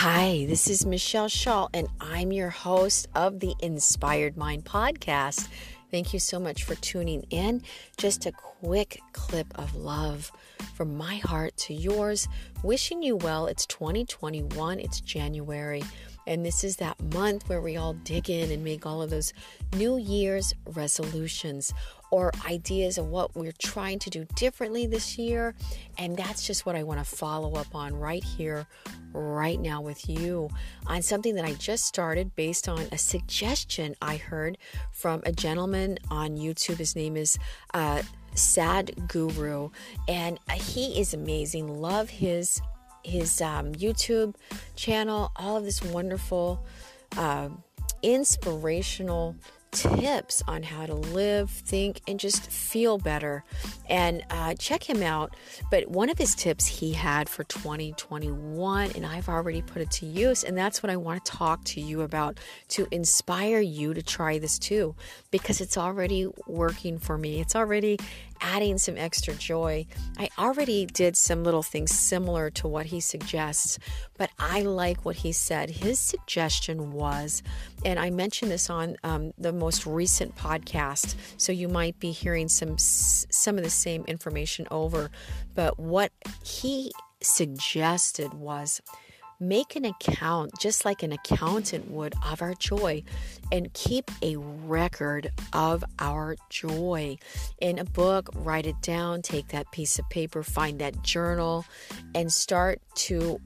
Hi, this is Michelle Shaw, and I'm your host of the Inspired Mind podcast. Thank you so much for tuning in. Just a quick clip of love from my heart to yours. Wishing you well. It's 2021, it's January. And this is that month where we all dig in and make all of those New Year's resolutions or ideas of what we're trying to do differently this year. And that's just what I want to follow up on right here, right now with you on something that I just started based on a suggestion I heard from a gentleman on YouTube. His name is uh, Sadhguru, and he is amazing. Love his his um, YouTube channel, all of this wonderful, uh, inspirational tips on how to live, think, and just feel better. And uh, check him out. But one of his tips he had for 2021, and I've already put it to use, and that's what I want to talk to you about to inspire you to try this too, because it's already working for me. It's already adding some extra joy. I already did some little things similar to what he suggests, but I like what he said. His suggestion was, and I mentioned this on um, the most recent podcast, so you might be hearing some some of the same information over, but what he suggested was Make an account, just like an accountant would, of our joy and keep a record of our joy. In a book, write it down, take that piece of paper, find that journal, and start to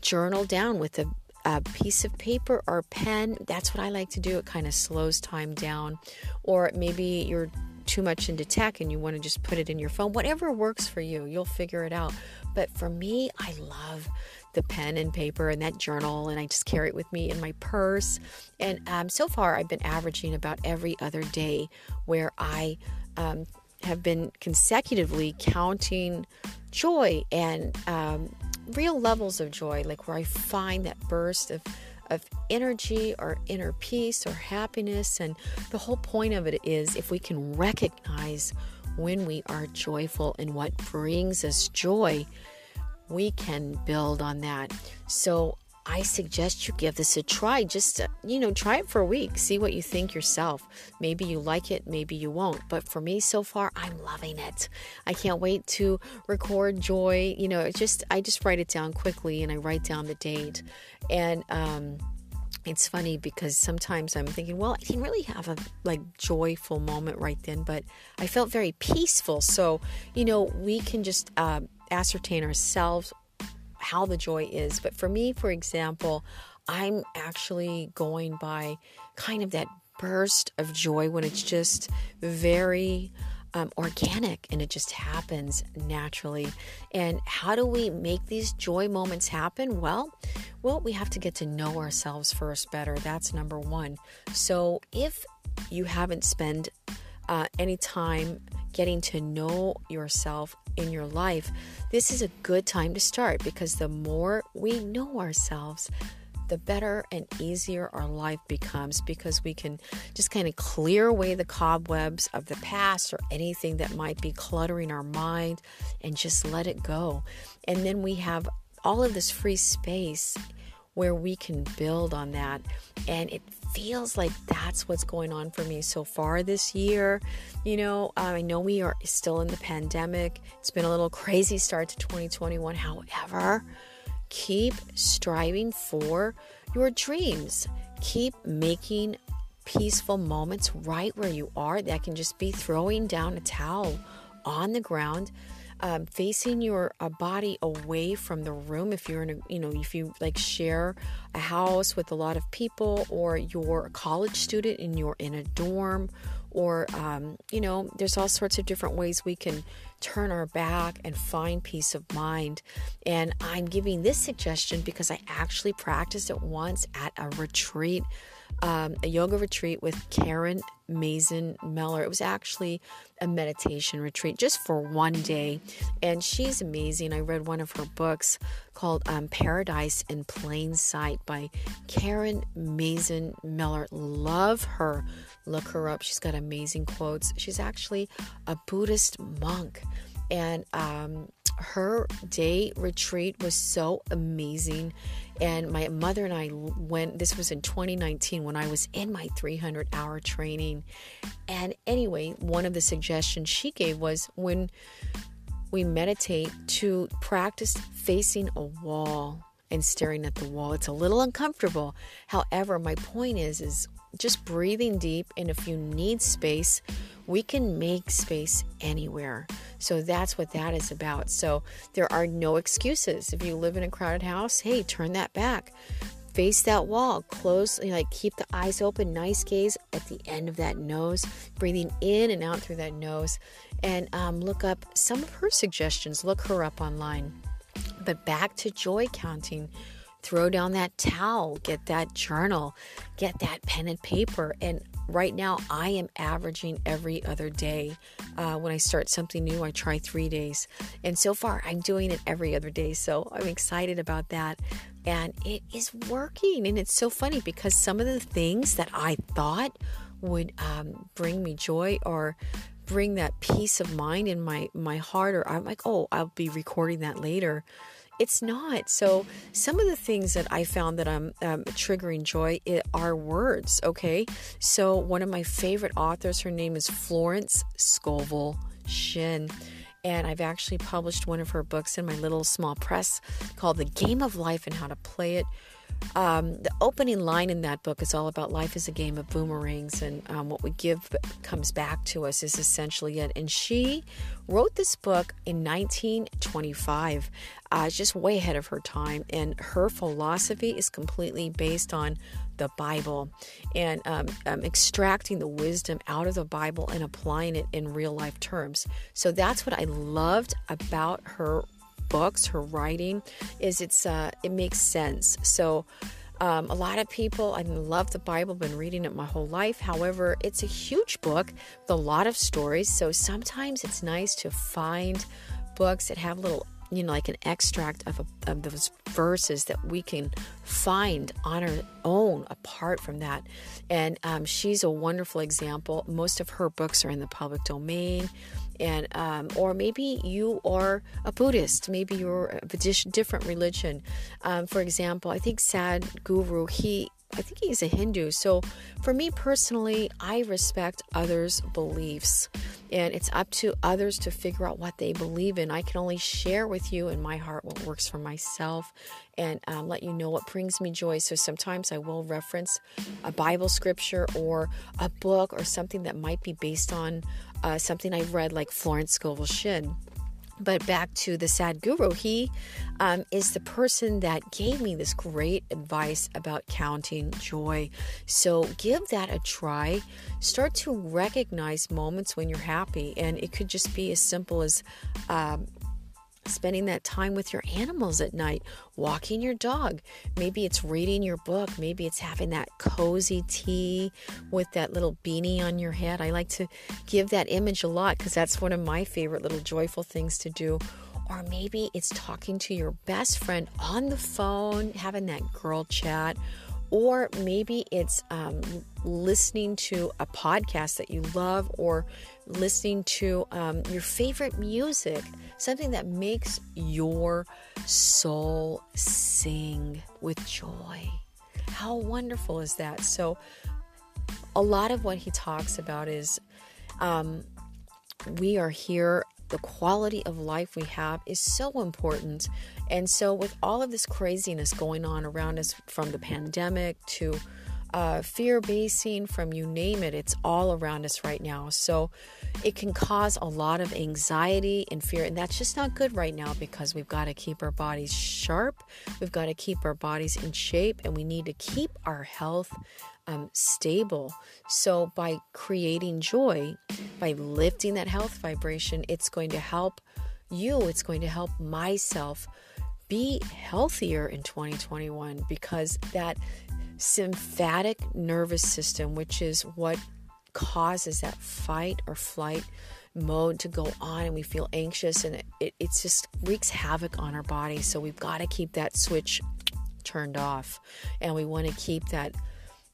journal down with a a piece of paper or pen. That's what I like to do. It kind of slows time down. Or maybe you're too much into tech and you want to just put it in your phone. Whatever works for you, you'll figure it out. But for me, I love the pen and paper and that journal, and I just carry it with me in my purse. And um, so far, I've been averaging about every other day where I um, have been consecutively counting joy and um, real levels of joy, like where I find that burst of of energy or inner peace or happiness. And the whole point of it is if we can recognize when we are joyful and what brings us joy, we can build on that. So I suggest you give this a try. Just, uh, you know, try it for a week. See what you think yourself. Maybe you like it, maybe you won't. But for me so far, I'm loving it. I can't wait to record joy. You know, just, I just write it down quickly and I write down the date. And, um, it's funny because sometimes I'm thinking, well, I didn't really have a like joyful moment right then, but I felt very peaceful. So, you know, we can just uh, ascertain ourselves how the joy is. But for me, for example, I'm actually going by kind of that burst of joy when it's just very um, organic and it just happens naturally. And how do we make these joy moments happen? Well, well, we have to get to know ourselves first better. That's number one. So if you haven't spent uh, any time getting to know yourself in your life, this is a good time to start because the more we know ourselves, the better and easier our life becomes because we can just kind of clear away the cobwebs of the past or anything that might be cluttering our mind and just let it go. And then we have all of this free space where we can build on that. And it feels like that's what's going on for me so far this year. You know, um, I know we are still in the pandemic, it's been a little crazy start to 2021. However, keep striving for your dreams, keep making peaceful moments right where you are. That can just be throwing down a towel on the ground um, facing your uh, body away from the room if you're in a you know if you like share a house with a lot of people or you're a college student and you're in a dorm or um, you know there's all sorts of different ways we can turn our back and find peace of mind. And i'm giving this suggestion because i actually practiced it once at a retreat um, a yoga retreat with Karen Maezen Miller. It was actually a meditation retreat just for one day, and she's amazing. I read one of her books called um, Paradise in Plain Sight by Karen Maezen Miller. Love her. Look her up. She's got amazing quotes. She's actually a Buddhist monk, and um, her day retreat was so amazing. And my mother and I went, this was in 2019 when I was in my 300 hour training. And anyway, one of the suggestions she gave was when we meditate to practice facing a wall and staring at the wall. It's a little uncomfortable. However, my point is is just breathing deep and if you need space, we can make space anywhere. So that's what that is about. So there are no excuses. If you live in a crowded house, hey, turn that back. Face that wall, close, like keep the eyes open, nice gaze at the end of that nose, breathing in and out through that nose, and um, look up some of her suggestions. Look her up online. But back to joy counting throw down that towel, get that journal, get that pen and paper. And right now, I am averaging every other day. Uh, when I start something new, I try three days. And so far, I'm doing it every other day. So I'm excited about that. And it is working. And it's so funny because some of the things that I thought would um, bring me joy or bring that peace of mind in my my heart or I'm like oh I'll be recording that later it's not. So, some of the things that I found that I'm um, triggering joy are words, okay? So, one of my favorite authors, her name is Florence Scovel Shinn. And I've actually published one of her books in my little small press called The Game of Life and How to Play It um, the opening line in that book is all about life is a game of boomerangs, and um, what we give comes back to us is essentially it. And she wrote this book in 1925, uh, just way ahead of her time. And her philosophy is completely based on the Bible and um, um, extracting the wisdom out of the Bible and applying it in real life terms. So that's what I loved about her books, her writing, is it's uh, it makes sense. So. Um, a lot of people, I love the Bible, been reading it my whole life. However, it's a huge book with a lot of stories. So sometimes it's nice to find books that have little you know, like an extract of, a, of those verses that we can find on our own apart from that. And um, she's a wonderful example. Most of her books are in the public domain and um, or maybe you are a Buddhist, maybe you're a different religion. Um, for example, I think Sadhguru he I think he's a Hindu. So for me personally, I respect others' beliefs. And it's up to others to figure out what they believe in. I can only share with you in my heart what works for myself and um, let you know what brings me joy. So sometimes I will reference a Bible scripture or a book or something that might be based on uh, something I've read, like Florence Scovel Shinn. But back to the Sadhguru, he um, is the person that gave me this great advice about counting joy. So give that a try. Start to recognize moments when you're happy, and it could just be as simple as um, spending that time with your animals at night, walking your dog. Maybe it's reading your book. Maybe it's having that cozy tea with that little beanie on your head. I like to give that image a lot because that's one of my favorite little joyful things to do. Or maybe it's talking to your best friend on the phone, having that girl chat or maybe it's um, listening to a podcast that you love or listening to um, your favorite music, something that makes your soul sing with joy. How wonderful is that? So, a lot of what he talks about is um, we are here the quality of life we have is so important. And so, with all of this craziness going on around us from the pandemic to uh, fear basing, from you name it, it's all around us right now. So, it can cause a lot of anxiety and fear. And that's just not good right now because we've got to keep our bodies sharp, we've got to keep our bodies in shape, and we need to keep our health um, stable. So, by creating joy, by lifting that health vibration, it's going to help you, it's going to help myself be healthier in 2021 because that sympathetic nervous system, which is what causes that fight or flight mode to go on and we feel anxious and it, it it's just wreaks havoc on our body so we've got to keep that switch turned off and we want to keep that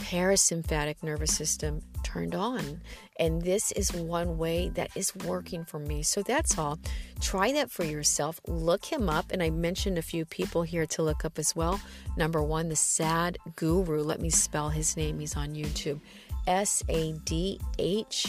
parasympathetic nervous system turned on. And this is one way that is working for me. So that's all. Try that for yourself. Look him up. And I mentioned a few people here to look up as well. Number one, the Sad Guru. Let me spell his name. He's on YouTube. S A D H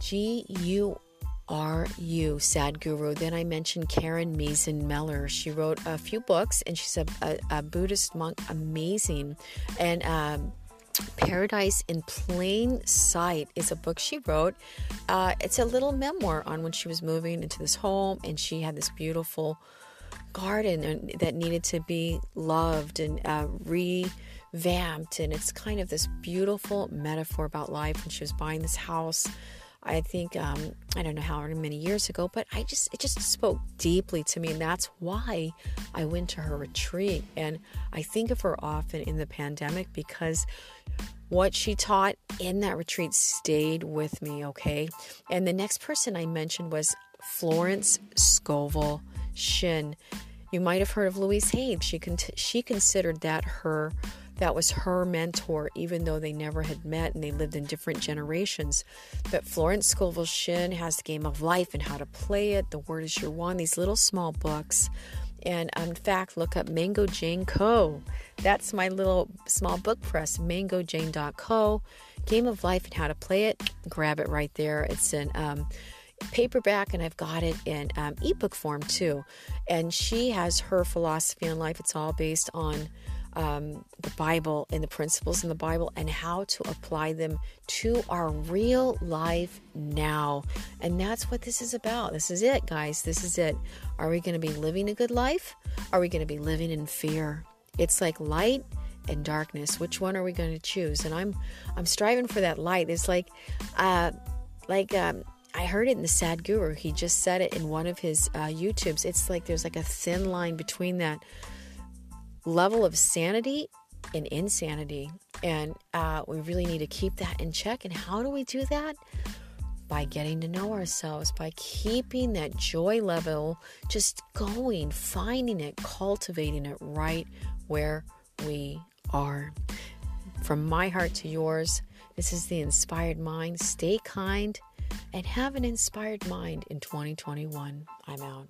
G U R U, Sadhguru. Then I mentioned Karen Maezen Miller. She wrote a few books and she's a, a, a Buddhist monk, amazing. And um, Paradise in Plain Sight is a book she wrote. Uh, it's a little memoir on when she was moving into this home and she had this beautiful garden that needed to be loved and uh, revamped. And it's kind of this beautiful metaphor about life when she was buying this house I think um, I don't know how many years ago, but I just it just spoke deeply to me, and that's why I went to her retreat. And I think of her often in the pandemic because what she taught in that retreat stayed with me. Okay, and the next person I mentioned was Florence Scovel Shinn. You might have heard of Louise Hay. She con- she considered that her that was her mentor, even though they never had met and they lived in different generations. But Florence Scovel Shinn has the game of life and how to play it. The word is your wand, these little small books. And in fact, look up Mango Jane Co. That's my little small book press, mangojane.co. Game of Life and How to Play It. Grab it right there. It's in um, paperback and I've got it in um, ebook form too. And she has her philosophy on life. It's all based on um, the Bible and the principles in the Bible and how to apply them to our real life now. And that's what this is about. This is it, guys. This is it. Are we going to be living a good life? Are we going to be living in fear? It's like light and darkness. Which one are we going to choose? And I'm I'm striving for that light. It's like uh like um I heard it in the Sadhguru. He just said it in one of his uh, YouTubes. It's like there's like a thin line between that level of sanity and insanity. And uh, we really need to keep that in check. And how do we do that? By getting to know ourselves, by keeping that joy level just going, finding it, cultivating it right where we are. From my heart to yours, this is the inspired mind. Stay kind and have an inspired mind in 2021. I'm out.